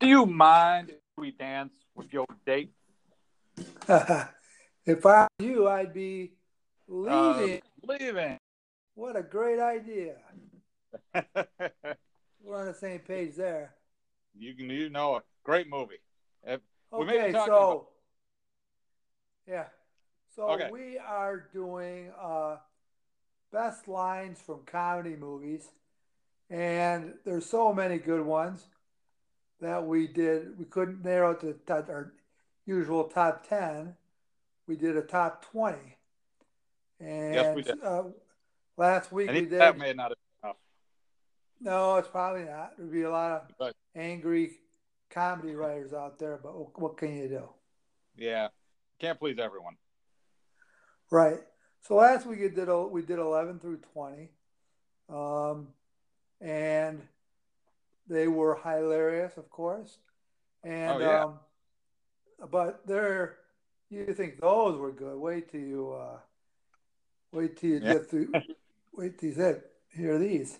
Do you mind if we dance with your date? if I were you, I'd be leaving. Uh, leaving. What a great idea. We're on the same page there. You can, you know, a great movie. If, Okay, so about- yeah, so Okay. we are doing uh, best lines from comedy movies, and there's so many good ones that we did. We couldn't narrow it to top, our usual top ten. We did a top twenty, and Yes, we did. Uh, last week we did. that may not have been enough. No, it's probably not. There'd be a lot of Right. angry comedy writers out there, but what, can you do? Yeah, can't please everyone. Right. So last week we did a- we did eleven through twenty, um, and they were hilarious, of course, and Oh, yeah. um, but they're you think those were good? Wait till you uh, wait till you Yeah. get through. wait till you hear these.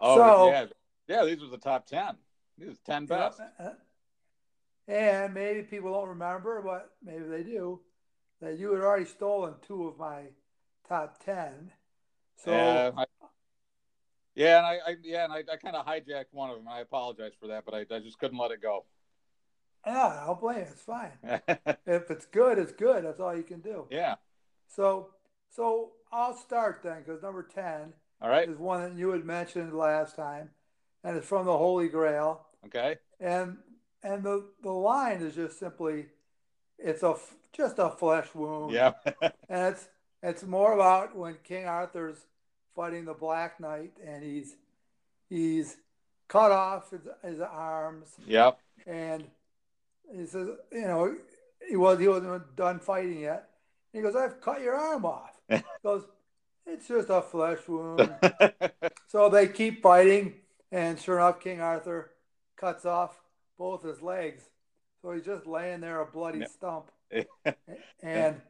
Oh So- yeah, yeah. These were the top ten. These are ten best. Yeah. And maybe people don't remember, but maybe they do, that you had already stolen two of my top ten. So yeah, I, yeah, and I, I yeah, and I, I kind of hijacked one of them. I apologize for that, but I, I just couldn't let it go. yeah, I'll blame you. It's fine. If it's good, it's good. That's all you can do. yeah. So so I'll start then because number ten All right. is one that you had mentioned last time, and it's from the Holy Grail. Okay. and and the the line is just simply it's a just a flesh wound Yeah. and it's it's more about when king arthur's fighting the black knight and he's he's cut off his, his arms yep. and he says you know he was he wasn't done fighting yet he goes i've cut your arm off he goes it's just a flesh wound so they keep fighting, and sure enough, King Arthur cuts off both his legs. So he's just laying there, a bloody Yeah. stump. And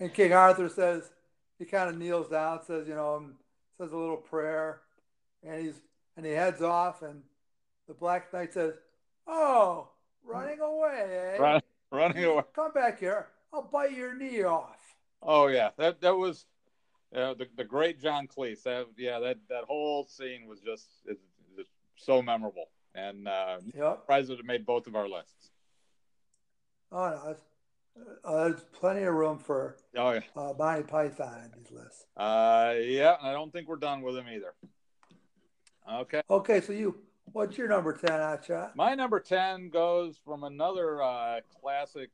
and King Arthur says he kind of kneels down, says you know, says a little prayer, and he's and he heads off, and the Black Knight says, "Oh, running away, eh? Run, running away. Come back here. I'll bite your knee off." Oh yeah, that that was uh, the the great John Cleese. That yeah, that that whole scene was just it's, just so memorable, and uh, Yep. surprised that it made both of our lists. Oh no, it's, uh, there's plenty of room for Oh yeah, uh, Monty Python in these lists. uh, yeah. I don't think we're done with him either. Okay, Okay, so you, what's your number ten, Hotshot? my number ten goes from another uh, classic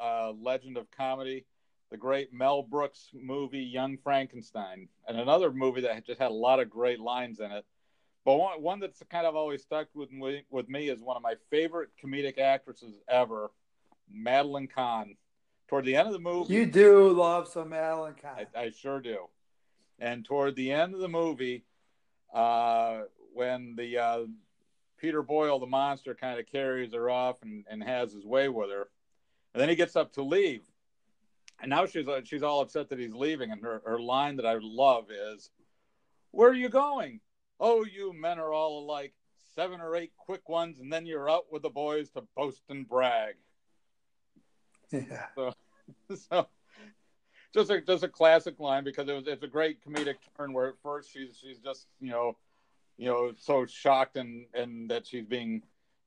uh, legend of comedy, the great Mel Brooks movie Young Frankenstein, and another movie that just had a lot of great lines in it. But one, one that's kind of always stuck with me, with me is one of my favorite comedic actresses ever, Madeline Kahn. Toward the end of the movie, You do love some Madeline Kahn. I, I sure do. And toward the end of the movie, uh, when the uh, Peter Boyle, the monster, kind of carries her off and, and has his way with her, and then he gets up to leave, and now she's uh, she's all upset that he's leaving, and her, her line that I love is, "Where are you going? Oh, you men are all alike. Seven or eight quick ones, and then you're out with the boys to boast and brag." Yeah. so just a just a classic line because it was it's a great comedic turn where at first she's she's just you know you know so shocked and and that she's being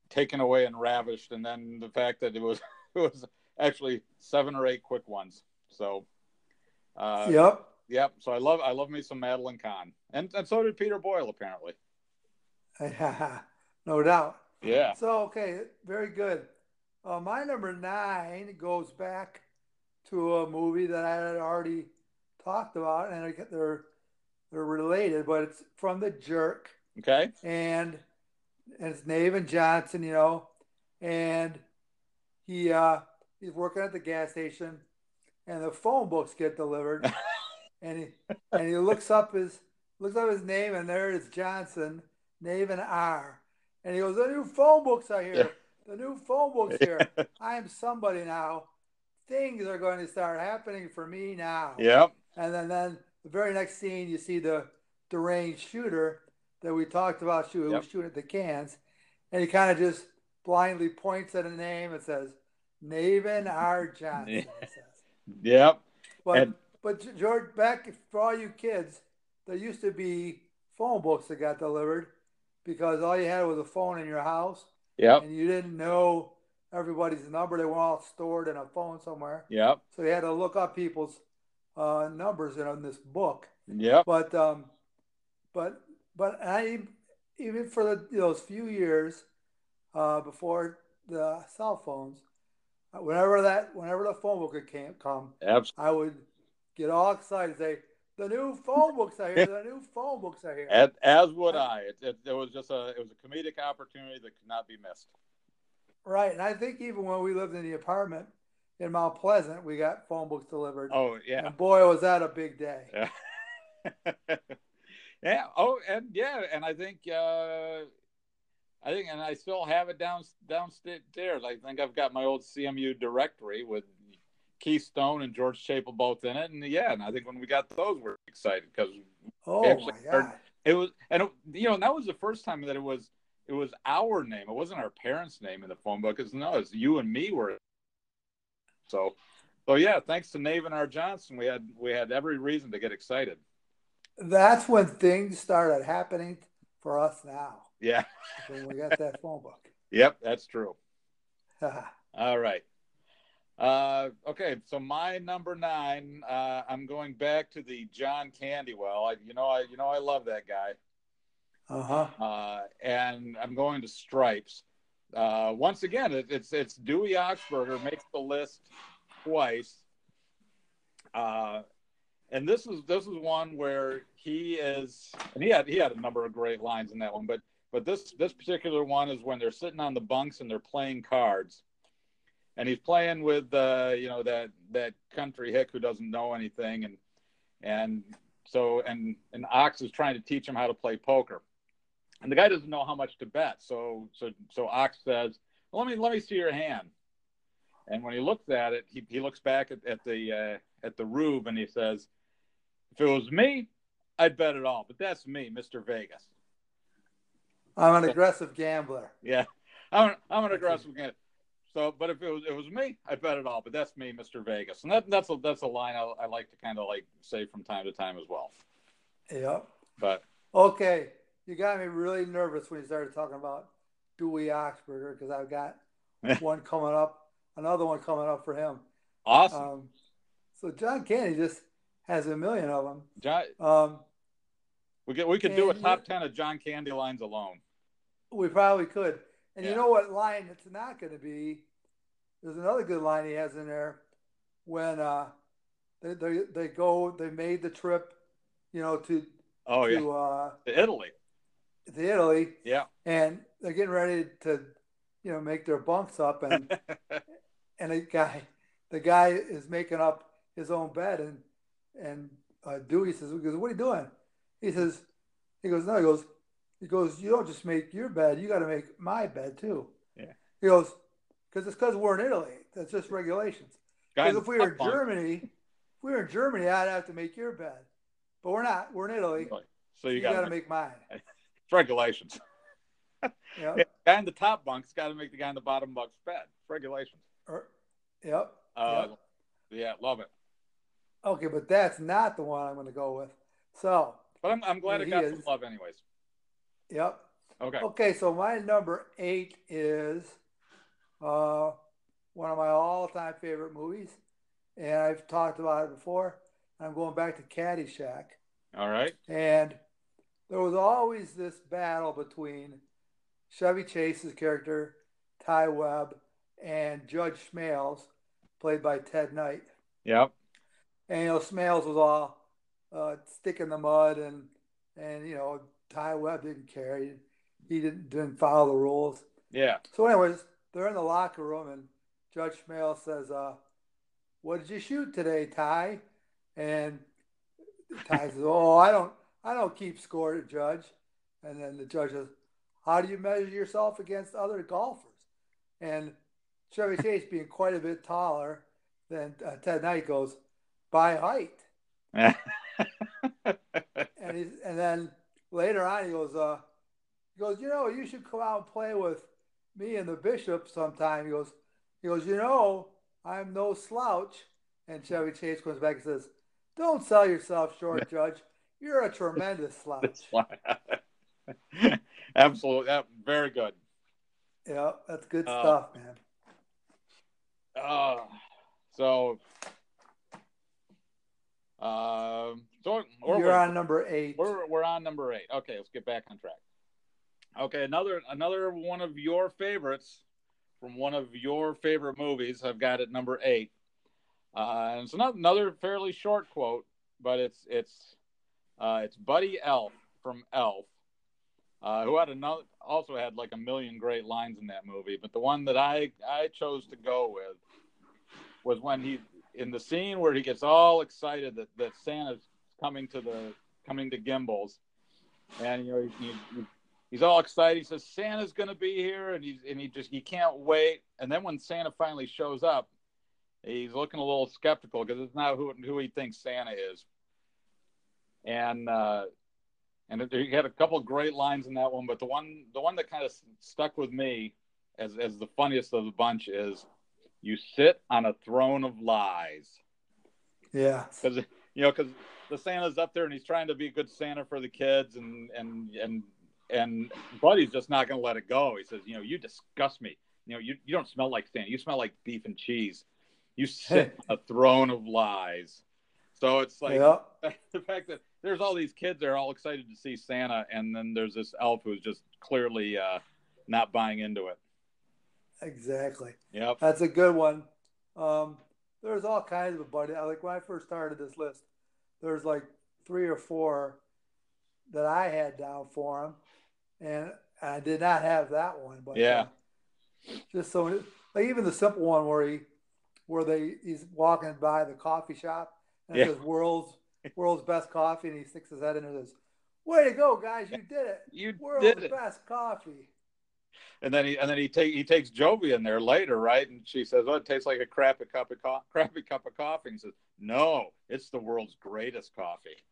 taken away and ravished and then the fact that it was it was actually seven or eight quick ones so uh yep. yep so i love i love me some madeline kahn and and so did peter boyle apparently no doubt. yeah So okay, very good. Uh, my number nine goes back to a movie that I had already talked about, and they're they're related, but it's from The Jerk. okay. And and it's Navin Johnson, you know, and he uh he's working at the gas station, and the phone books get delivered, and he and he looks up his looks up his name, and there it is Johnson, Navin R, and he goes, the new phone books are here, the new phone books here. I am somebody now. Things are going to start happening for me now. yep And then, then the very next scene, you see the deranged shooter that we talked about shoot, Yep. shooting at the cans, and he kind of just blindly points at a name and says, Navin R. Johnson. Yep. But And- but George, back for all you kids, there used to be phone books that got delivered because all you had was a phone in your house, Yep. and you didn't know everybody's number. They were all stored in a phone somewhere, Yep. so you had to look up people's uh, numbers in, in this book. Yep. But um, but but I even for the, those few years uh, before the cell phones, uh, whenever that whenever the phone book came come, Absolutely. I would get all excited, say, "The new phone books are here! The new phone books are here!" As, as would I. It, it, it was just a it was a comedic opportunity that could not be missed. Right, and I think even when we lived in the apartment in Mount Pleasant, we got phone books delivered. Oh yeah. And boy, was that a big day! Yeah. yeah. Oh, and yeah, and I think uh, I think, and I still have it down downstairs. I think I've got my old CMU directory with Keystone and George Chapel both in it, and yeah, and I think when we got those, we are excited because Oh actually heard- it was, and it, you know, and that was the first time that it was it was our name. It wasn't our parents' name in the phone book. It's no, it's you and me were. So, so yeah, thanks to Navin R. Johnson, we had we had every reason to get excited. That's when things started happening for us now. Yeah. When we got that phone book. Yep, that's true. All right. Uh, okay, so my number nine, uh, I'm going back to the John Candywell. I, you know, I, you know, I love that guy. Uh huh. Uh, and I'm going to Stripes. Uh, once again, it, it's it's Dewey Oxberger makes the list twice. Uh, and this is this is one where he is, and he had he had a number of great lines in that one, but but this this particular one is when they're sitting on the bunks and they're playing cards, and he's playing with uh, you know that that country hick who doesn't know anything, and and so and and Ox is trying to teach him how to play poker and the guy doesn't know how much to bet. So so so Ox says, well, "Let me let me see your hand." And when he looks at it, he, he looks back at, at the uh, at the rube and he says, "If it was me, I'd bet it all, but that's me, Mister Vegas." I'm an aggressive gambler. Yeah, I'm an, I'm an aggressive guy. So, but if it was it was me, I'd bet it all, but that's me, Mister Vegas, and that that's a that's a line I, I like to kind of like say from time to time as well. Yep. But Okay. You got me really nervous when you started talking about Dewey Oxberger because I've got one coming up, another one coming up for him. awesome, Um, so John Candy just has a million of them. John. Um, We could we could do a top ten of John Candy lines alone. we probably could. And Yeah. you know what line it's not going to be? There's another good line he has in there when uh, they, they they go they made the trip, you know, to Oh yeah, to uh, to Italy. to Italy, Yeah. and they're getting ready to, you know, make their bunks up, and and the guy, the guy is making up his own bed, and and uh, Dewey says, he goes, "What are you doing?" He says, he goes, "No," he goes, he goes, "You don't just make your bed, you got to make my bed too." Yeah. He goes, "Because it's because we're in Italy. That's just regulations. Because if we were in. Germany, if we were in Germany, I'd have to make your bed, but we're not. We're in Italy. so you, You, got to make mine." it's regulations. Yep. Yeah, guy in the top bunk's got to make the guy in the bottom bunk's bed. It's regulations. Or- yep. Uh, Yeah, love it. Okay, but that's not the one I'm going to go with. So, But I'm, I'm glad it got is. some love, anyways. Yep. Okay. Okay, so my number eight is uh, one of my all-time favorite movies, and I've talked about it before. I'm going back to Caddyshack, All right. and there was always this battle between Chevy Chase's character, Ty Webb, and Judge Smales, played by Ted Knight. Yep. and you know Smales was all uh, stick in the mud, and and you know Ty Webb didn't care. He, he didn't didn't follow the rules. Yeah. So, anyways, they're in the locker room, and Judge Smales says, uh, "What did you shoot today, Ty?" And Ty says, "Oh, I don't I don't keep score, Judge." And then the judge says, "How do you measure yourself against other golfers?" And Chevy Chase, being quite a bit taller than uh, Ted Knight, goes, "By height." And he's, and then later on, he goes, uh, he goes, you know, you should come out and play with me and the bishop sometime. He goes, he goes, you know, I'm no slouch. And Chevy Chase comes back and says, don't sell yourself short, Judge. You're a tremendous slouch. Absolutely. Yeah, very good. Yeah, that's good uh, stuff, man. Uh, so, uh, so you're on number eight. We're, we're on number eight. Okay, let's get back on track. Okay, another another one of your favorites from one of your favorite movies. I've got it number eight. Uh, and it's not another fairly short quote, but it's it's uh, it's Buddy Elf from Elf, uh, who had another also had like a million great lines in that movie. But the one that I I chose to go with was when he in the scene where he gets all excited that that Santa's coming to the coming to Gimbels, and you know he, he, he's all excited. He says Santa's going to be here, and he's and he just he can't wait. And then when Santa finally shows up, he's looking a little skeptical because it's not who who he thinks Santa is. And uh, and he had a couple great lines in that one, but the one the one that kind of stuck with me as as the funniest of the bunch is, "You sit on a throne of lies." Yeah, because you know because the Santa's up there and he's trying to be a good Santa for the kids and and and and Buddy's just not going to let it go. He says, you know, you disgust me. You know, you, you don't smell like Santa. You smell like beef and cheese. You sit on a throne of lies. So it's like yeah. the fact that there's all these kids that are all excited to see Santa, and then there's this elf who's just clearly uh, not buying into it. Exactly. Yep. That's a good one. Um, there's all kinds of a buddy. Like when I first started this list, there's like three or four that I had down for him, and I did not have that one. But yeah, uh, just so like even the simple one where he where they he's walking by the coffee shop and yeah. it says world's world's best coffee, and he sticks his head in and says, "Way to go, guys! You did it! You world's did it. best coffee." And then he and then he take he takes Jovie in there later, right? And she says, "Oh, it tastes like a crappy cup of co- crappy cup of coffee." And he says, "No, it's the world's greatest coffee."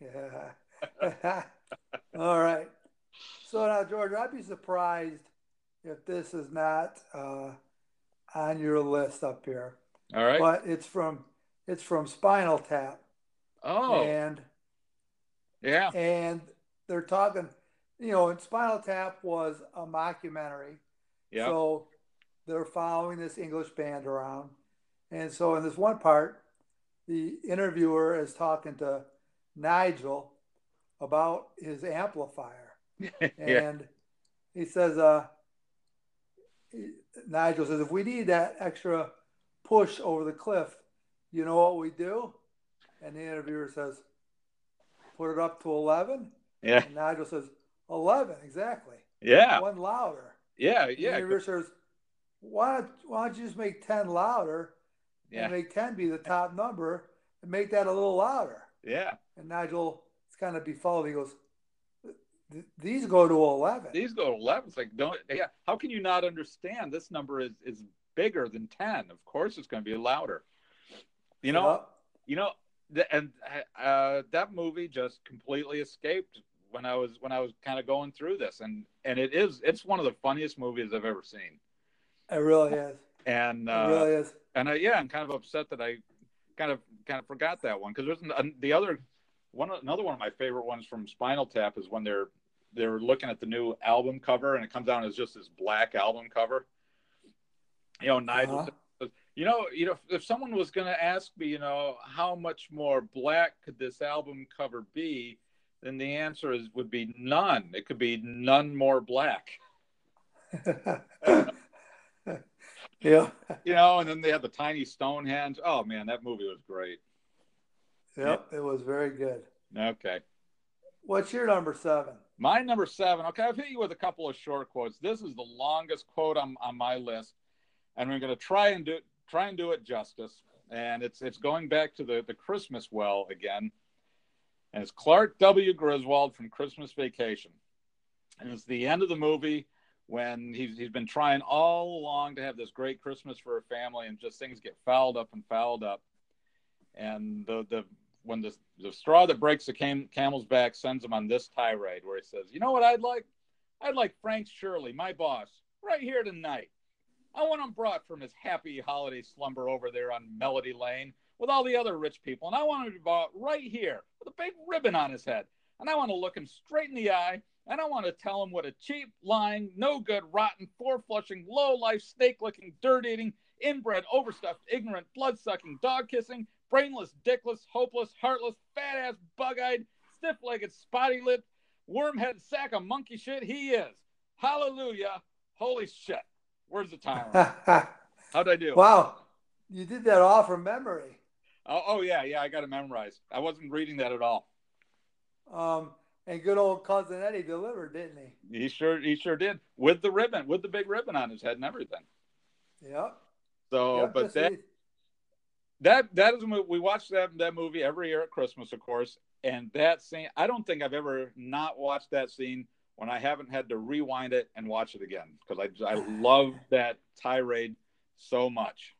Yeah. All right. So now, George, I'd be surprised if this is not uh, on your list up here. All right. But it's from it's from Spinal Tap. Oh. And yeah. And they're talking, you know, and Spinal Tap was a mockumentary. Yeah. So they're following this English band around. And so in this one part, the interviewer is talking to Nigel about his amplifier. yeah. And he says, uh, Nigel says, if we need that extra push over the cliff, you know what we do? And the interviewer says, put it up to 11. Yeah. And Nigel says, 11, exactly. Yeah. One louder. Yeah, yeah. Interviewer says, why don't, why don't you just make 10 louder yeah. and make 10 be the top number and make that a little louder? Yeah. And Nigel it's kind of befuddled. He goes, these go to 11. These go to 11. It's like, don't, yeah. How can you not understand this number is, is bigger than 10? Of course it's going to be louder. You know, you know, and uh, that movie just completely escaped when I was when I was kind of going through this, and and it is it's one of the funniest movies I've ever seen. It really is. And uh, it really is. And I, yeah, I'm kind of upset that I kind of kind of forgot that one because there's the other one another one of my favorite ones from Spinal Tap is when they're they're looking at the new album cover and it comes out as just this black album cover. You know, Nigel uh-huh you know, you know, if someone was going to ask me, you know, how much more black could this album cover be, then the answer is would be none. It could be none more black. yeah. You know, and then they had the tiny Stonehenge. Oh man, that movie was great. Yep, yeah. it was very good. Okay. What's your number seven? My number seven. Okay, I've hit you with a couple of short quotes. This is the longest quote on, on my list, and we're going to try and do try and do it justice. And it's it's going back to the the Christmas well again. And it's Clark W. Griswold from Christmas Vacation. And it's the end of the movie when he's he's been trying all along to have this great Christmas for a family, and just things get fouled up and fouled up. And the the when the the straw that breaks the cam, camel's back sends him on this tirade where he says, "You know what I'd like? I'd like Frank Shirley, my boss, right here tonight. I want him brought from his happy holiday slumber over there on Melody Lane with all the other rich people. And I want him brought right here with a big ribbon on his head. And I want to look him straight in the eye. And I want to tell him what a cheap, lying, no good, rotten, four flushing, low life, snake licking, dirt eating, inbred, overstuffed, ignorant, blood sucking, dog kissing, brainless, dickless, hopeless, heartless, fat ass, bug eyed, stiff legged, spotty lipped, worm headed sack of monkey shit he is. Hallelujah. Holy shit. Where's the timer? How'd I do? Wow. You did that all from memory. Oh, oh yeah, yeah, I got it memorized. I wasn't reading that at all. Um, and good old cousin Eddie delivered, didn't he? He sure he sure did with the ribbon, with the big ribbon on his head and everything. Yep. So, Yep, but that that that is we watch that that movie every year at Christmas, of course. And that scene, I don't think I've ever not watched that scene when I haven't had to rewind it and watch it again because I I love that tirade so much.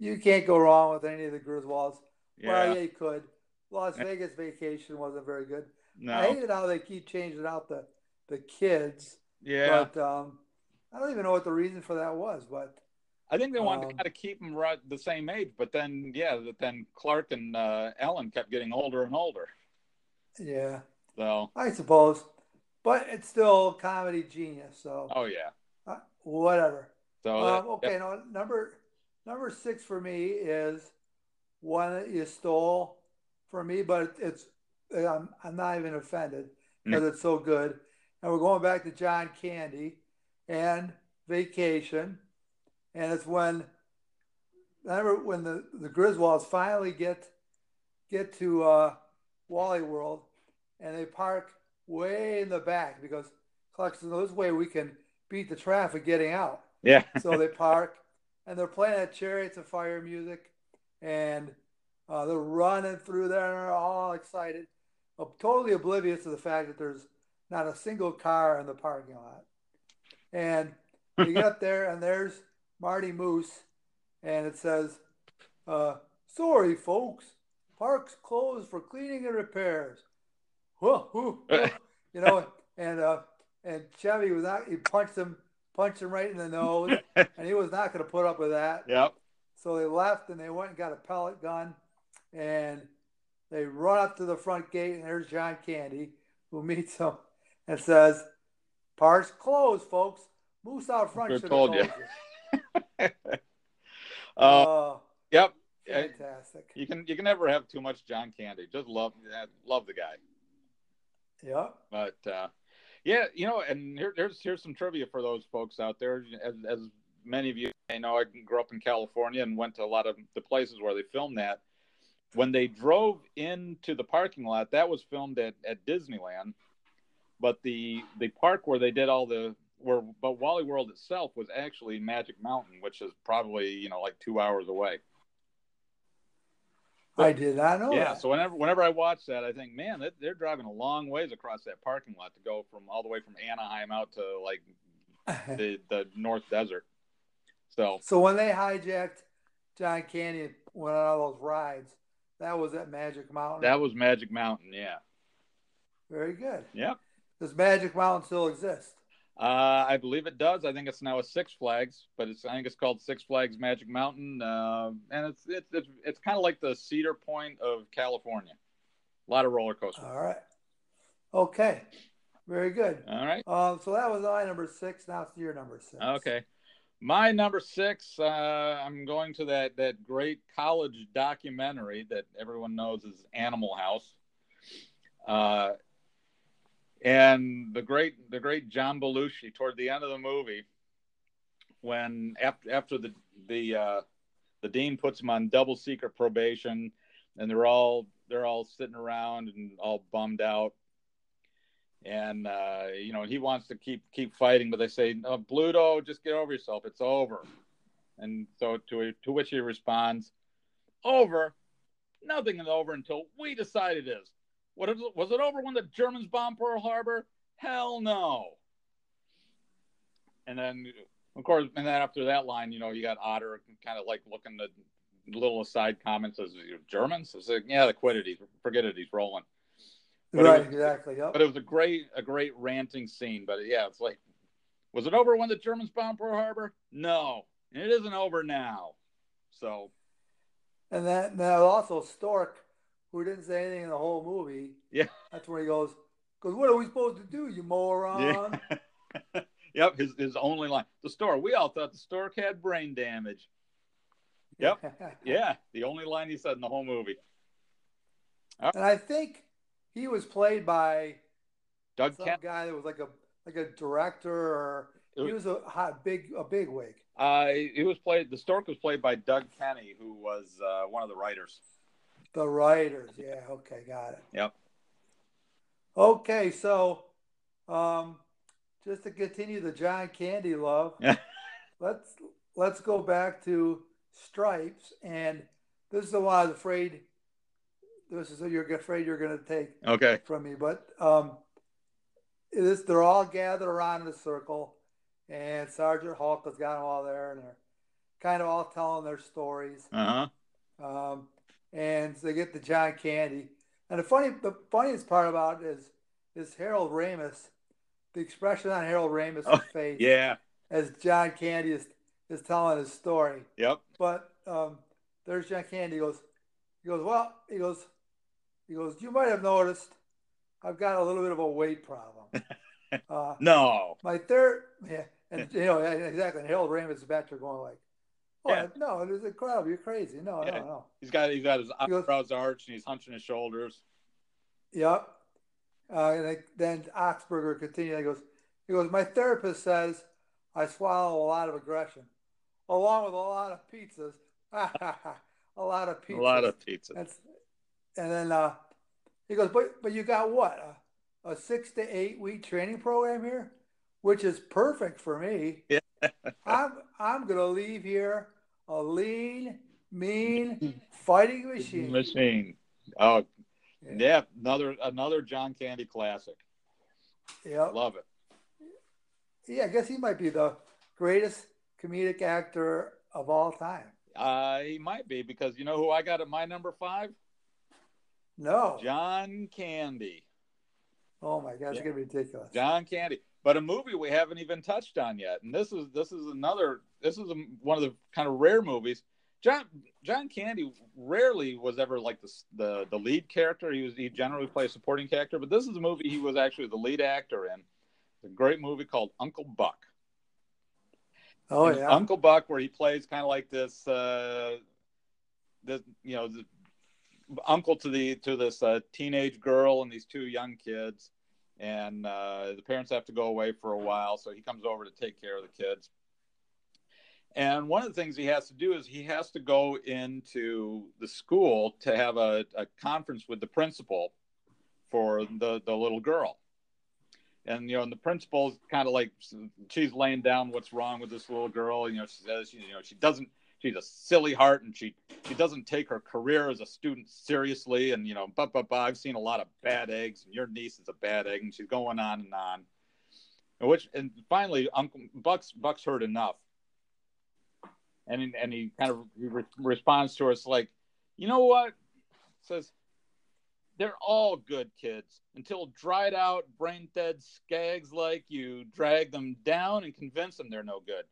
You can't go wrong with any of the Griswolds. Yeah, Well, yeah, you could. Las Vegas Vacation wasn't very good. No. I hated how they keep changing out the the kids. yeah. But um, I don't even know what the reason for that was. But I think they wanted um, to kind of keep them right the same age, but then yeah, then Clark and uh, Ellen kept getting older and older. yeah, So, I suppose. But it's still comedy genius. So oh yeah. uh, whatever. So Um, okay, no, number number six for me is one that you stole for me, but it's I'm I'm not even offended because it's so good. And we're going back to John Candy and Vacation, and it's when remember when the the Griswolds finally get get to uh, Wally World, and they park way in the back because Clark says, "No, this way we can beat the traffic getting out." yeah. so they park and they're playing that chariots of fire music and uh, they're running through there and they're all excited totally oblivious to the fact that there's not a single car in the parking lot and you get up there and there's marty moose and it says uh, sorry folks park's closed for cleaning and repairs Whoa, whoa, whoa. you know and uh, and chevy was not he punched him punched him right in the nose and he was not going to put up with that. Yep. So they left and they went and got a pellet gun and they run up to the front gate and there's John Candy who meets them and says, "Park's closed, folks. Moose out front should have told you." you." Uh, Oh, yep. fantastic. You can you can never have too much John Candy. Just love love the guy. Yep. But uh, yeah, you know, and here, here's here's some trivia for those folks out there. As, as many of you may know, I grew up in California and went to a lot of the places where they filmed that. When they drove into the parking lot, that was filmed at, at Disneyland, but the the park where they did all the where but Wally World itself was actually Magic Mountain, which is probably you know like two hours away. I did not know Yeah, that. so whenever whenever I watch that, I think, man, they're driving a long ways across that parking lot to go from all the way from Anaheim out to like the the North Desert. So so when they hijacked John Candy and went on all those rides, that was at Magic Mountain. that was Magic Mountain, yeah, Very good. yep. Does Magic Mountain still exist? Uh, I believe it does. I think it's now a Six Flags, but it's I think it's called Six Flags Magic Mountain, uh, and it's it's it's, it's kind of like the Cedar Point of California. A lot of roller coasters. All right. Okay. Very good. All right. Um, so that was my number six. Now it's your number six. Okay. My number six, uh, I'm going to that, that great college documentary that everyone knows is Animal House. And the great, the great John Belushi toward the end of the movie, when after, after the, the, uh, the dean puts him on double secret probation and they're all, they're all sitting around and all bummed out and uh, you know he wants to keep keep fighting, but they say, no, "Bluto, just get over yourself. It's over." And so to to which he responds, "Over? Nothing is over until we decide it is. What is was it over when the Germans bombed Pearl Harbor? Hell no." And then, of course, and then after that line, you know, you got Otter kind of like looking at little aside comments as Germans. It's like, yeah, it. He's forget it. He's rolling. But right, was- exactly. Yep. But it was a great, a great ranting scene. But yeah, it's like Was it over when the Germans bombed Pearl Harbor? No, and it isn't over now. So, and then now also Stork, who didn't say anything in the whole movie. Yeah, that's where he goes. because what are we supposed to do, you moron? Yeah. yep, his his only line. The stork. We all thought the stork had brain damage. Yep. yeah, the only line he said in the whole movie. And I think he was played by Doug some guy that was like a like a director or he was a hot big a big wig. Uh, he was played. The stork was played by Doug Kenney, who was uh, one of the writers. The writers, yeah. Okay, got it. Yep. Okay, so um, just to continue the John Candy love, let's let's go back to Stripes, and this is the one I was afraid. This is what you're afraid you're going to take okay. from me, but um, it is they're all gathered around in a circle, and Sergeant Hulk has got them all there, and they're kind of all telling their stories. Uh huh. Um, and they get the John Candy, and the funny, the funniest part about it is is Harold Ramis, the expression on Harold Ramis' oh, face, yeah, as John Candy is is telling his story. Yep. But um, there's John Candy. He goes, he goes, well, he goes, he goes. You might have noticed, I've got a little bit of a weight problem. Uh, no. My third, yeah, and you know exactly. And Harold Ramis is back there going like, Oh, yeah. no, it was incredible. You're crazy. No, yeah. no, no. He's got he's got his eyebrows arched and he's hunching his shoulders. Yep. Uh, and then Oxberger continued. He goes, he goes. My therapist says I swallow a lot of aggression, along with a lot of pizzas. a lot of pizzas. A lot of pizzas. That's, and then uh, he goes, but but you got what? A, a six to eight week training program here, which is perfect for me. Yeah. I'm I'm gonna leave here a lean, mean fighting machine. Machine. Oh, yeah. yeah. Another another John Candy classic. Yeah. Love it. Yeah, I guess he might be the greatest comedic actor of all time. Uh, he might be because you know who I got at my number five? No. John Candy. Oh my God, it's gonna be ridiculous. John Candy but a movie we haven't even touched on yet. And this is this is another this is a, one of the kind of rare movies. John John Candy rarely was ever like the the, the lead character. He was he generally plays supporting character, but this is a movie he was actually the lead actor in. It's a great movie called Uncle Buck. Oh and yeah, Uncle Buck, where he plays kind of like this, uh, this you know, the uncle to the to this uh, teenage girl and these two young kids and uh, the parents have to go away for a while, so he comes over to take care of the kids. And one of the things he has to do is he has to go into the school to have a, a conference with the principal for the, the little girl. And you know, and the principal's kind of like she's laying down what's wrong with this little girl. You know, she says, you know, she doesn't she's a silly heart and she she doesn't take her career as a student seriously. And you know but but, but I've seen a lot of bad eggs and your niece is a bad egg and she's going on and on. And which and finally Uncle Buck's Buck's heard enough. And and he kind of re- responds to us like you know what? Says they're all good kids until dried out brain dead skags like you drag them down and convince them they're no good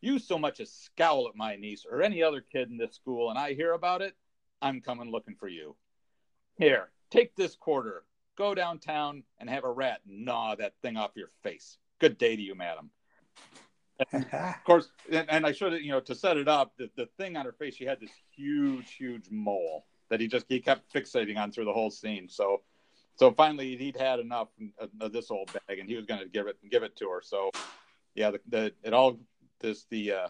you so much as scowl at my niece or any other kid in this school and I hear about it, I'm coming looking for you. Here, take this quarter, go downtown and have a rat gnaw that thing off your face. Good day to you, madam. of course, and, and, I should you know, to set it up, the, the thing on her face, she had this huge, huge mole that he just he kept fixating on through the whole scene. So, so finally, he'd had enough of, of this old bag, and he was going to give it give it to her. So, yeah, the, the it all this the uh,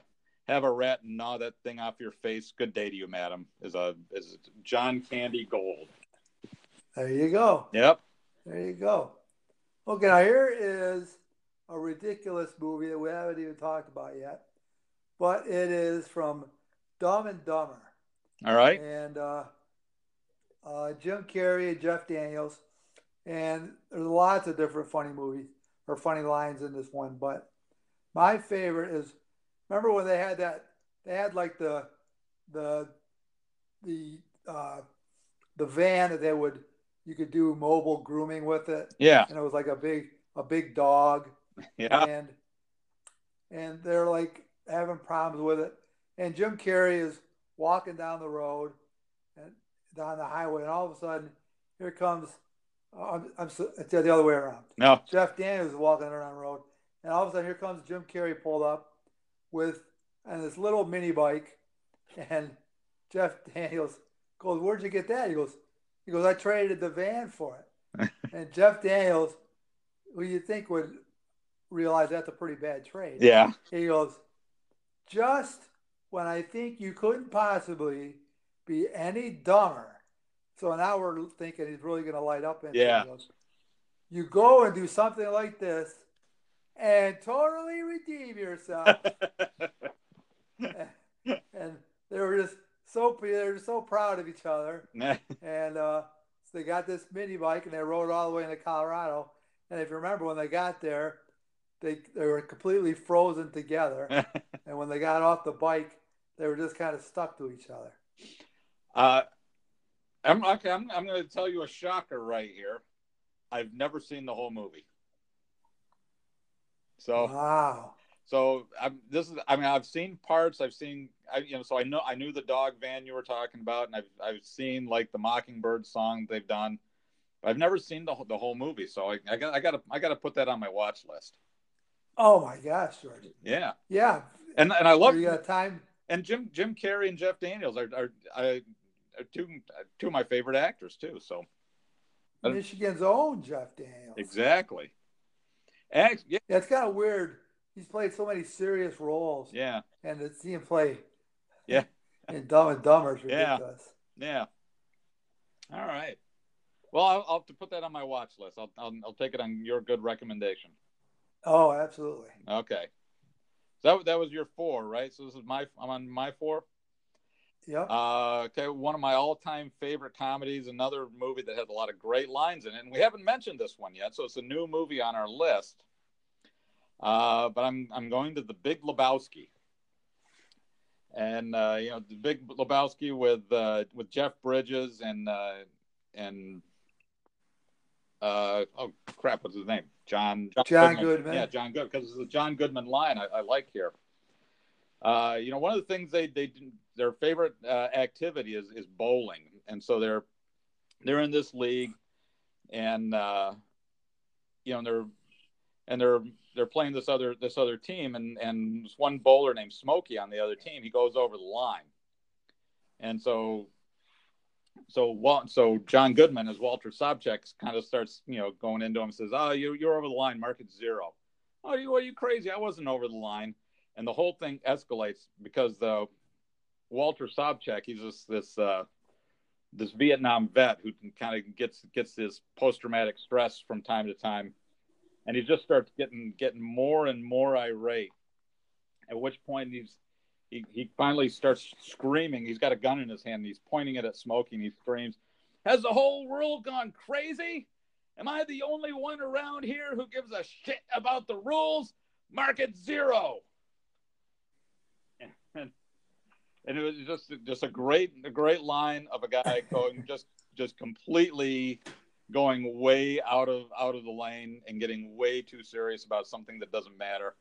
have a rat and gnaw that thing off your face. Good day to you, madam. Is a is John Candy Gold. There you go. Yep. There you go. Okay, now here is a ridiculous movie that we haven't even talked about yet, but it is from Dumb and Dumber. All right. And uh, uh, Jim Carrey and Jeff Daniels, and there's lots of different funny movies or funny lines in this one, but my favorite is remember when they had that they had like the the the uh, the van that they would you could do mobile grooming with it. Yeah. And it was like a big a big dog. Yeah. And and they're like having problems with it. And Jim Carrey is walking down the road and down the highway, and all of a sudden, here comes. I'm, I'm it's the other way around. No. Jeff Daniels is walking around the road, and all of a sudden, here comes Jim Carrey pulled up with and this little mini bike, and Jeff Daniels goes, "Where'd you get that?" He goes, "He goes, I traded the van for it." and Jeff Daniels, who you think would realize that's a pretty bad trade. Yeah. He goes, just when I think you couldn't possibly be any dumber. So now we're thinking he's really going to light up. And yeah. Goes, you go and do something like this and totally redeem yourself. and they were just so they were so proud of each other. and uh, so they got this mini bike and they rode all the way into Colorado. And if you remember when they got there, they they were completely frozen together. and when they got off the bike, they were just kind of stuck to each other. Uh, I'm okay. I'm I'm going to tell you a shocker right here. I've never seen the whole movie. So wow. So I'm, this is. I mean, I've seen parts. I've seen. I, you know, so I know I knew the dog van you were talking about, and I've I've seen like the Mockingbird song they've done. But I've never seen the the whole movie, so I, I got I got to I got to put that on my watch list. Oh my gosh, George. Yeah. Yeah. And and I love you uh, got time. And Jim Jim Carrey and Jeff Daniels are are, are, are two two of my favorite actors too. So Michigan's own Jeff Daniels. Exactly. And, yeah. yeah, it's kind of weird. He's played so many serious roles. Yeah. And to see him play. Yeah. in Dumb and Dumber is ridiculous. Yeah. yeah. All right. Well, I'll, I'll, have to put that on my watch list. I'll, I'll, I'll take it on your good recommendation. Oh, absolutely. Okay. So that, that was your four, right? So this is my I'm on my four. Yeah. Uh, okay, one of my all-time favorite comedies, another movie that has a lot of great lines in it, and we haven't mentioned this one yet, so it's a new movie on our list. Uh, but I'm I'm going to the Big Lebowski, and uh, you know the Big Lebowski with uh, with Jeff Bridges and uh, and uh, oh crap, what's his name? John John, John Goodman. Goodman. Yeah, John Good because it's a John Goodman line I, I like here. Uh, you know, one of the things they they their favorite uh, activity is is bowling, and so they're they're in this league, and uh, you know they're and they're they're playing this other this other team, and and this one bowler named Smokey on the other team, he goes over the line, and so so so John Goodman as Walter Sobchak kind of starts you know going into him and says, "Oh, you you're over the line. Mark it zero. Oh, you are you crazy? I wasn't over the line." And the whole thing escalates because the Walter Sobchak, he's this this uh, this Vietnam vet who kind of gets gets this post traumatic stress from time to time, and he just starts getting getting more and more irate. At which point he's he, he finally starts screaming. He's got a gun in his hand. he's pointing it at Smokey. And he screams, "Has the whole world gone crazy? Am I the only one around here who gives a shit about the rules? Mark it zero." And, and it was just just a great a great line of a guy going just just completely going way out of out of the lane and getting way too serious about something that doesn't matter.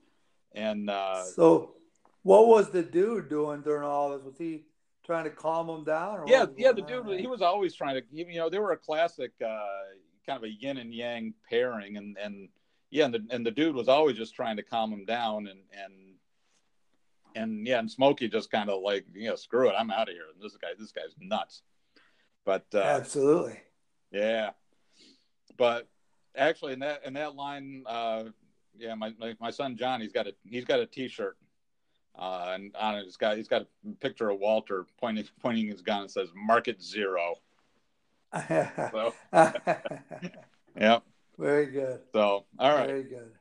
And uh, so, what was the dude doing during all this? Was he trying to calm him down? yeah, yeah. The dude, he was always trying to. You know, they were a classic uh, kind of a yin and yang pairing, and and yeah, and the and the dude was always just trying to calm him down, and and and yeah, and Smokey just kind of like, you know, screw it, I'm out of here. And this guy, this guy's nuts. But uh, absolutely, yeah. But actually, in that in that line, uh, yeah, my, my, son John, he's got a he's got a T-shirt, uh, and on it, he's got he's got a picture of Walter pointing pointing his gun and says "Market Zero. so, yep. Very good. So, all right. Very good.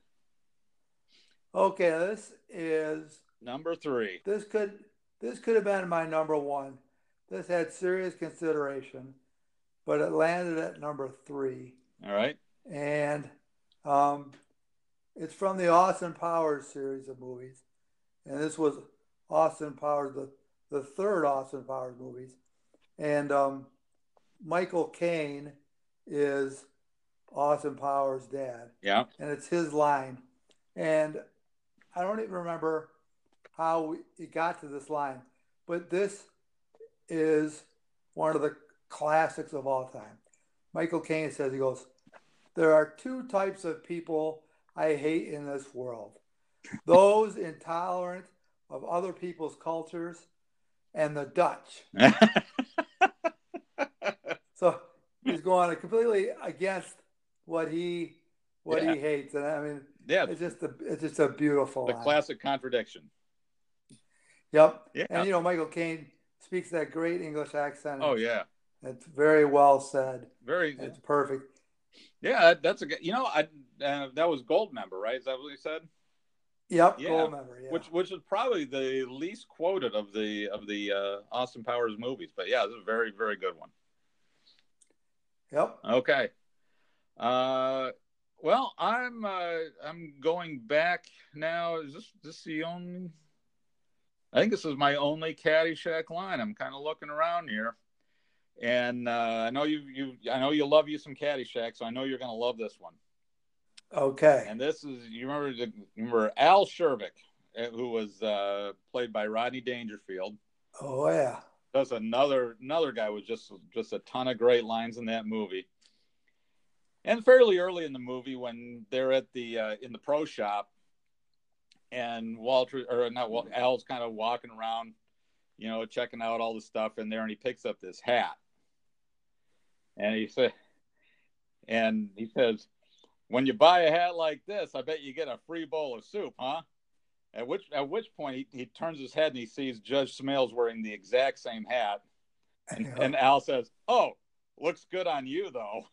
Okay, this is Number three. This could this could have been my number one. This had serious consideration, but it landed at number three. All right. And um, it's from the Austin Powers series of movies, and this was Austin Powers, the the third Austin Powers movies, and um, Michael Caine is Austin Powers' dad. Yeah. And it's his line, and I don't even remember how he got to this line, but this is one of the classics of all time. Michael Caine says, he goes, There are two types of people I hate in this world those intolerant of other people's cultures and the Dutch. so he's going completely against what he what yeah. he hates, and I mean, yeah, it's just a it's just a beautiful the line. classic contradiction. Yep. Yeah. And you know, Michael Caine speaks that great English accent. Oh yeah. It's very well said. Very. It's perfect. Yeah, that's a good. You know, I uh, that was Goldmember, right? Is that what you said? Yep, yeah. Goldmember. Yeah. Which which is probably the least quoted of the of the uh, Austin Powers movies, but yeah, this is a very very good one. Yep. Okay. Uh, well, I'm uh, I'm going back now. Is this this the only? I think this is my only Caddyshack line. I'm kind of looking around here, and uh, I know you you I know you love you some Caddyshack, so I know you're going to love this one. Okay. And this is you remember you remember Al Czervik, eh, who was uh, played by Rodney Dangerfield. Oh yeah. That's another another guy with just just a ton of great lines in that movie and fairly early in the movie when they're at the uh, in the pro shop and walter or not al's kind of walking around you know checking out all the stuff in there and he picks up this hat. And he said and he says when you buy a hat like this i bet you get a free bowl of soup huh? At which at which point he, he turns his head and he sees judge Smails wearing the exact same hat. And, and al says oh looks good on you though.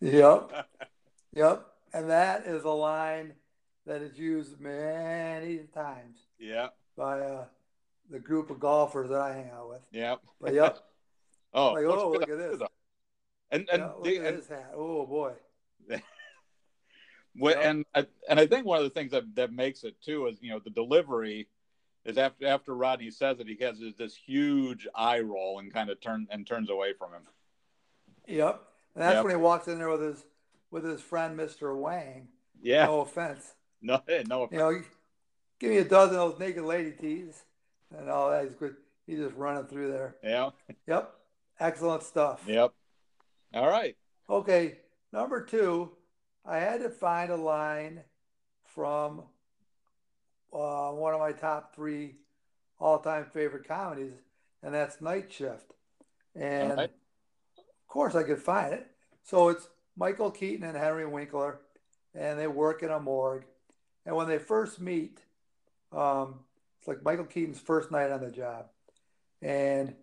Yep. yep. And that is a line that is used many times. Yeah. By uh, the group of golfers that I hang out with. Yep. But yep. oh, like, oh, look at this. And and, yeah, look at and, this hat. Oh boy. well, yep. and I, and I think one of the things that, that makes it too is you know the delivery is after after Rodney says it he has this huge eye roll and kind of turn and turns away from him. Yep. And that's yep. when he walks in there with his with his friend Mr. Wang. Yeah. No offense. No, no offense. You know, give me a dozen of those naked lady tees and all that. He's good. He's just running through there. Yeah. Yep. Excellent stuff. Yep. All right. Okay. Number two, I had to find a line from uh, one of my top three all-time favorite comedies, and that's Night Shift. And of course I could find it. So it's Michael Keaton and Henry Winkler, and they work in a morgue. And when they first meet, um, it's like Michael Keaton's first night on the job. And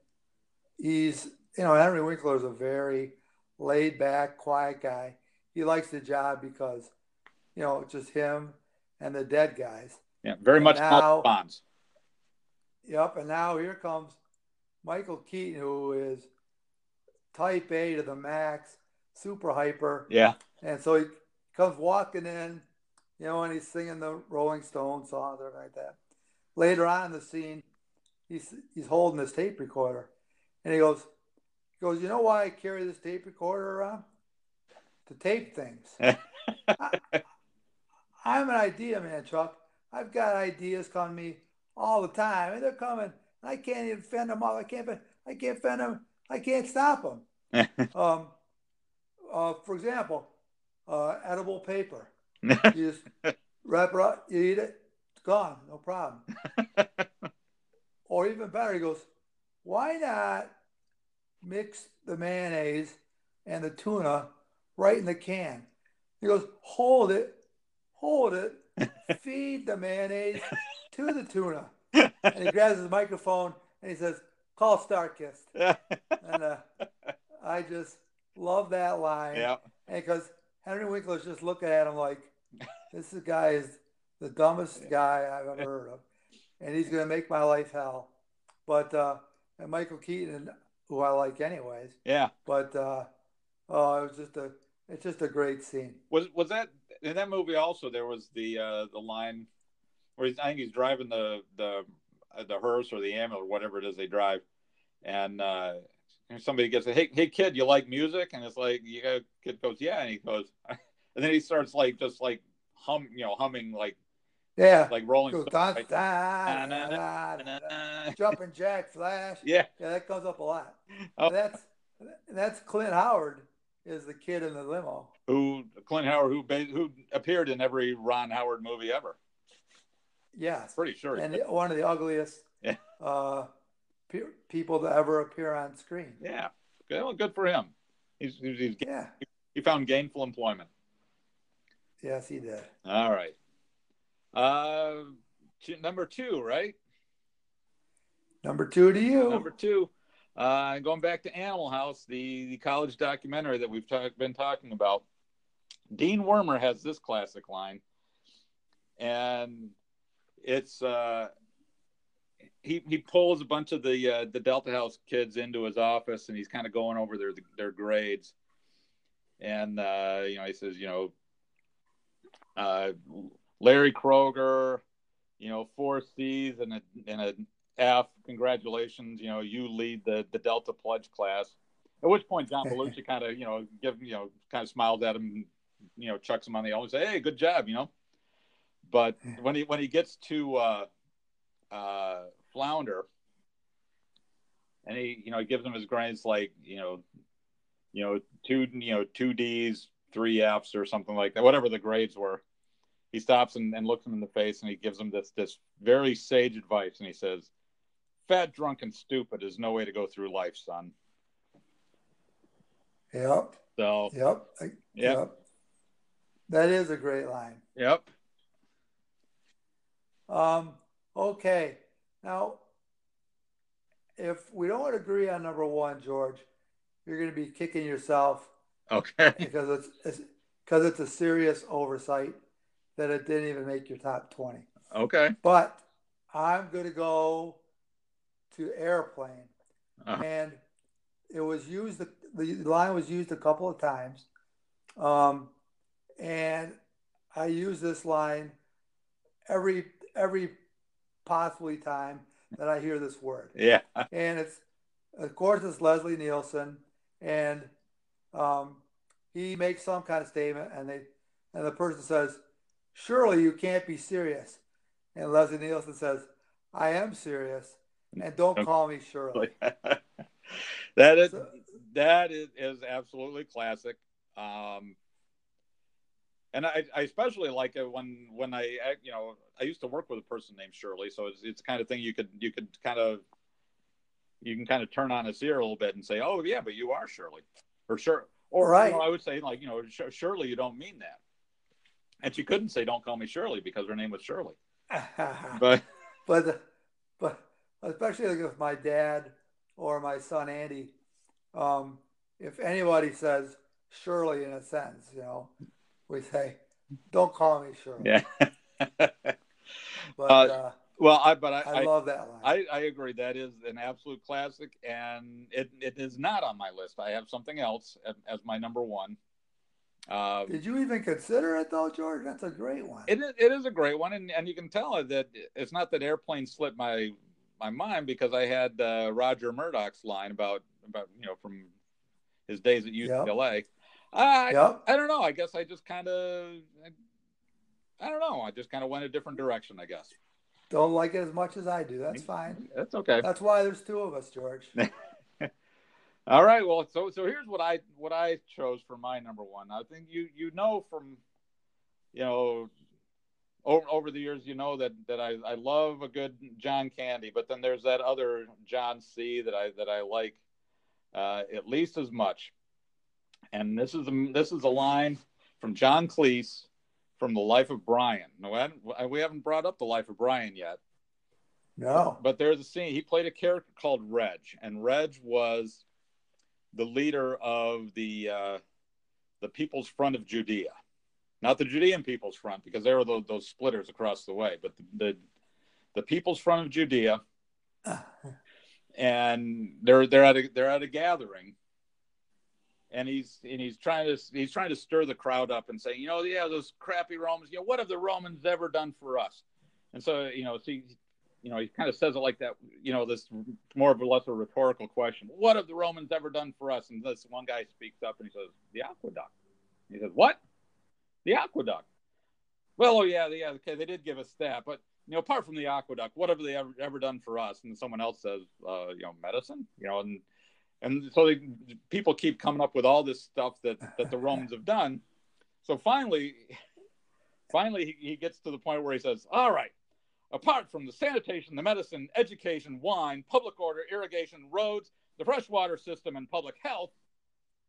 he's, you know, Henry Winkler is a very laid back, quiet guy. He likes the job because, you know, it's just him and the dead guys. Yeah, very and much now, bonds. Yep. And now here comes Michael Keaton, who is type A to the max, super hyper. Yeah. And so he comes walking in, you know, and he's singing the Rolling Stones songs or like that. Later on in the scene, he's he's holding this tape recorder, and he goes, he goes, you know why I carry this tape recorder around? To tape things. I, I'm an idea man, Chuck. I've got ideas coming to me all the time, and they're coming. I can't even fend them off. I can't. I can't fend them I can't stop them. um, uh, for example, uh, edible paper. You just wrap it up, you eat it, it's gone, no problem. or even better, he goes, why not mix the mayonnaise and the tuna right in the can? He goes, hold it, hold it, feed the mayonnaise to the tuna. And he grabs his microphone and he says, call StarKist. and uh, I just love that line. Yeah. because Henry Winkler's just looking at him like, this guy is the dumbest guy I've ever heard of. And he's going to make my life hell. But, uh, and Michael Keaton, who I like anyways. Yeah. But, uh, oh, it was just a, it's just a great scene. Was, was that, in that movie also, there was the, uh, the line where he's, I think he's driving the, the, the hearse or the ambulance or whatever it is they drive and uh, somebody gets a hey hey kid, you like music? And it's like yeah, kid goes yeah, and he goes, and then he starts like just like hum, you know, humming like Yeah. like Rolling Stones. dun, right? dun, Na, na, dun, dun, na, dun. na. Jumping Jack Flash. Yeah. Yeah, that comes up a lot. Oh. And that's that's Clint Howard is the kid in the limo. Who Clint Howard, who who appeared in every Ron Howard movie ever. Yeah, Pretty sure. And did. one of the ugliest Yeah. uh, pe- people to ever appear on screen. Yeah. Good, well, good for him. He's, he's, he's Yeah. he found gainful employment. Yes, he did. All right. Uh, number two, right? Number two to you. Number two. Uh, going back to Animal House, the, the college documentary that we've talk, been talking about. Dean Wormer has this classic line, and it's uh, he he pulls a bunch of the uh, the Delta House kids into his office, and he's kind of going over their their grades, and uh, you know he says, you know, uh, Larry Kroger, you know, four C's and a and a F. Congratulations, you know, you lead the the Delta Pledge class. At which point, John Belushi kind of, you know, give you know, kind of smiles at him, you know, chucks him on the elbow, and say, "Hey, good job," you know. But when he when he gets to uh, uh, Flounder, and he, you know, he gives him his grades like, you know, you know, two, you know, two D's, three F's, or something like that, whatever the grades were. He stops and, and looks him in the face, and he gives him this this very sage advice, and he says, "Fat, drunk, and stupid is no way to go through life, son." Yep. So, Yep. I- Yep. That is a great line. yep, Um, okay. Now, if we don't agree on number one, George, you're going to be kicking yourself okay, because it's it's because it's a serious oversight that it didn't even make your top 20. okay, But I'm going to go to airplane, Uh-huh. and it was used. The, the line was used a couple of times, um, and I use this line every every possibly time that I hear this word yeah, and it's of course it's Leslie Nielsen, and um, he makes some kind of statement, and they and the person says, "Surely you can't be serious," and Leslie Nielsen says, "I am serious, and don't call me Shirley." that is So- that is, is absolutely classic. Um, and I, I especially like it when when I you know I used to work with a person named Shirley, so it's it's the kind of thing you could you could kind of you can kind of turn on his ear a little bit and say, oh yeah, but you are Shirley, or sure, or you know, I would say like you know surely you don't mean that, and she couldn't say don't call me Shirley because her name was Shirley, but but but especially like with my dad or my son Andy, um, if anybody says Shirley in a sentence, you know, we say, "Don't call me Shirley." yeah. But Uh, uh, well, I but I, I, I love that line. I, I agree. That is an absolute classic, and it, it is not on my list. I have something else as, my number one. Um, Did you even consider it though, George? That's a great one. it, is, it is a great one, and, and you can tell that it's not that airplane slipped my my mind because I had uh, Roger Murdoch's line about about you know from his days at Yep. UCLA. I yep. I don't know. I guess I just kind of I, I don't know. I just kind of went a different direction. I guess Don't like it as much as I do. That's fine. that's okay. That's why there's two of us, George. All right. Well, so so here's what I what I chose for my number one. I think you you know from you know over over the years you know that that I, I love a good John Candy, but then there's that other John C that I that I like uh, at least as much. And this is a, this is a line from John Cleese from The Life of Brian. No, we haven't, brought up The Life of Brian yet. No. But there's a scene. He played a character called Reg, and Reg was the leader of the uh, the People's Front of Judea, not the Judean People's Front, because they were those, those splitters across the way, but the, the the People's Front of Judea, and they're they're at a they're at a gathering, and he's and he's trying to he's trying to stir the crowd up and say, you know, yeah, those crappy Romans, you know, what have the Romans ever done for us? And so, you know, see, you know, he kind of says it like that, you know, this more or less a rhetorical question. What have the Romans ever done for us? And this one guy speaks up and he says, the aqueduct. He says, what? The aqueduct. Well, oh yeah, yeah, okay, they did give us that, but you know, apart from the aqueduct, what have they ever ever done for us? And someone else says, uh, you know, medicine, you know, and and so they, people keep coming up with all this stuff that that the Romans have done. So finally, finally, he, he gets to the point where he says, "All right, apart from the sanitation, the medicine, education, wine, public order, irrigation, roads, the freshwater system, and public health,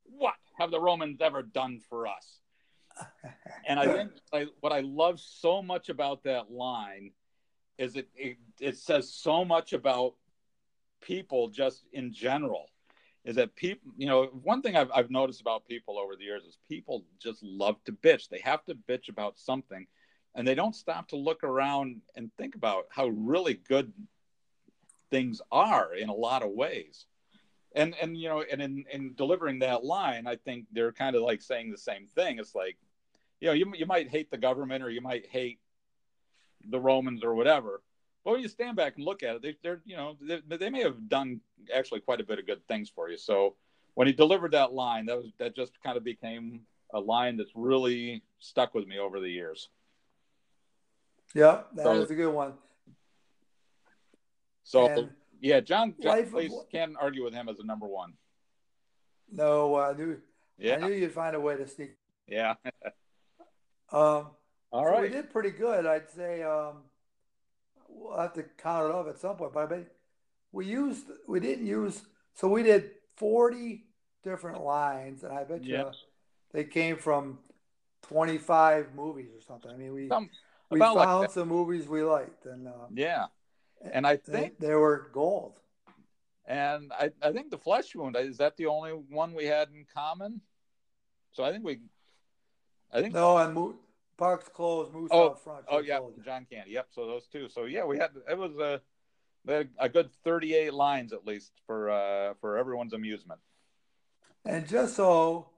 what have the Romans ever done for us?" And I think I, what I love so much about that line is it, it it says so much about people just in general is that people you know one thing I've, I've noticed about people over the years is people just love to bitch. They have to bitch about something and they don't stop to look around and think about how really good things are in a lot of ways. And and you know and in in delivering that line i think they're kind of like saying the same thing. It's like you know you, you might hate the government or you might hate the romans or whatever when you stand back and look at it, they, they're you know they, they may have done actually quite a bit of good things for you. So when he delivered that line, that was that just kind of became a line that's really stuck with me over the years. Yeah, that so, is a good one. So and yeah, John, John can't argue with him as a number one. No, I knew. Yeah. I knew you'd find a way to sneak. Yeah. um. All so right. We did pretty good, I'd say. Um, we'll have to count it off at some point. But I mean, we used we didn't use so we did forty different lines, and I bet you they came from twenty five movies or something. I mean, we some, we found like some movies we liked, and uh, yeah, and I think they, they were gold. And I, I think the flesh wound is that the only one we had in common. So I think we, I think no, and Mo- Parks Closed, Moose oh, out front. Oh yeah, John Candy. Yep. So those two. So yeah, we had it was a a good thirty eight lines at least for uh, for everyone's amusement. And just so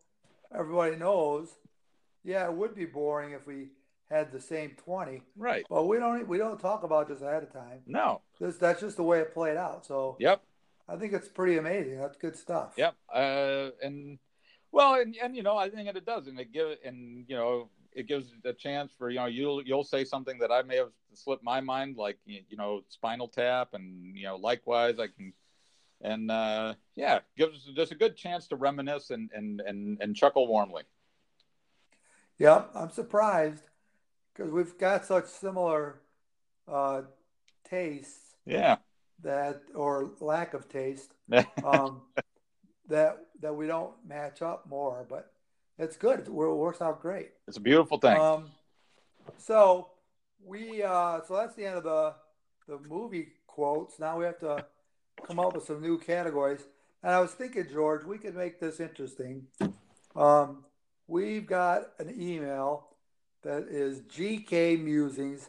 everybody knows, yeah, it would be boring if we had the same twenty. Right. But we don't we don't talk about this ahead of time. No. This, that's just the way it played out. So. Yep. I think it's pretty amazing. That's good stuff. Yep. Uh, and well, and, and you know, I think it does, and it give and you know, it gives a chance for you know you'll you'll say something that I may have slipped my mind, like you know Spinal Tap, and you know likewise I can, and uh, yeah, gives just a good chance to reminisce and and and, and chuckle warmly. Yeah, I'm surprised because we've got such similar uh, tastes. Yeah. That or lack of taste. um, that that we don't match up more, but it's good. It works out great. It's a beautiful thing. Um, so we uh, so that's the end of the the movie quotes. Now we have to come up with some new categories. And I was thinking, George, we could make this interesting. Um, we've got an email that is gkmusings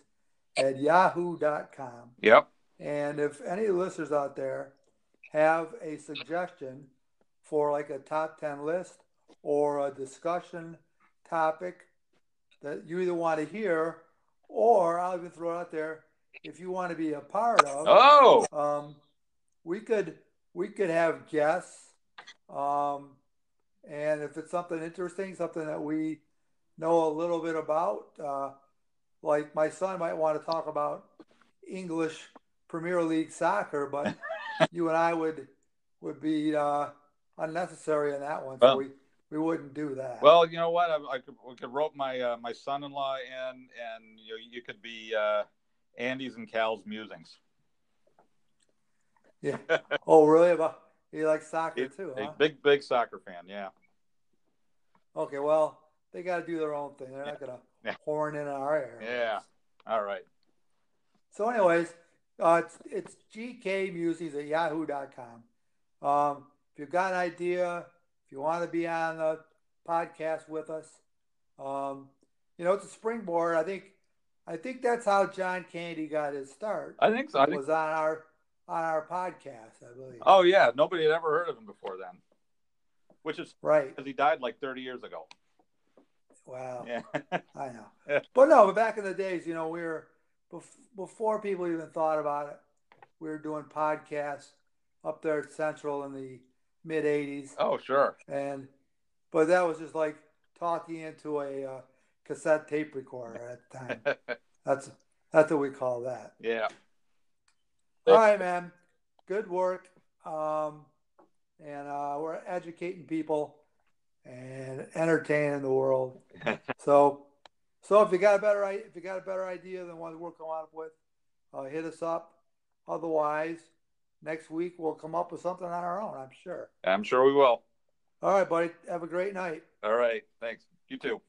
at yahoo.com. Yep. And if any listeners out there have a suggestion for like a top 10 list or a discussion topic that you either want to hear or I'll even throw it out there if you want to be a part of. Oh, um, we could we could have guests, um, and if it's something interesting, something that we know a little bit about, uh, like my son might want to talk about English Premier League soccer, but you and I would would be uh, unnecessary in that one. So we we wouldn't do that. Well, you know what? I, I could we could rope my uh, my son-in-law in, and you know, you could be uh, Andy's and Cal's musings. Yeah. oh, really? About he likes soccer he, too? Huh? Big big soccer fan. Yeah. Okay. Well, they got to do their own thing. They're not gonna yeah. horn in our air. Yeah. All right. So, anyways, uh, it's it's gkmusings at yahoo.com. Um, if you've got an idea, if you want to be on the podcast with us, um, you know, it's a springboard. I think, I think that's how John Candy got his start. I think so. I think was on our on our podcast, I believe. Oh yeah, nobody had ever heard of him before then, which is right because he died like thirty years ago. Wow. Yeah. I know. But no, but back in the days, you know, we were before people even thought about it. We were doing podcasts up there at Central in the mid '80s. Oh, sure. And but that was just like talking into a uh, cassette tape recorder at the time. that's that's what we call that. Yeah. All right, man. Good work. Um, and uh, we're educating people and entertaining the world. so, so if you got a better if you got a better idea than what we're coming up with, uh, hit us up. Otherwise, next week we'll come up with something on our own. I'm sure. I'm sure we will. All right, buddy. Have a great night. All right. Thanks. You too.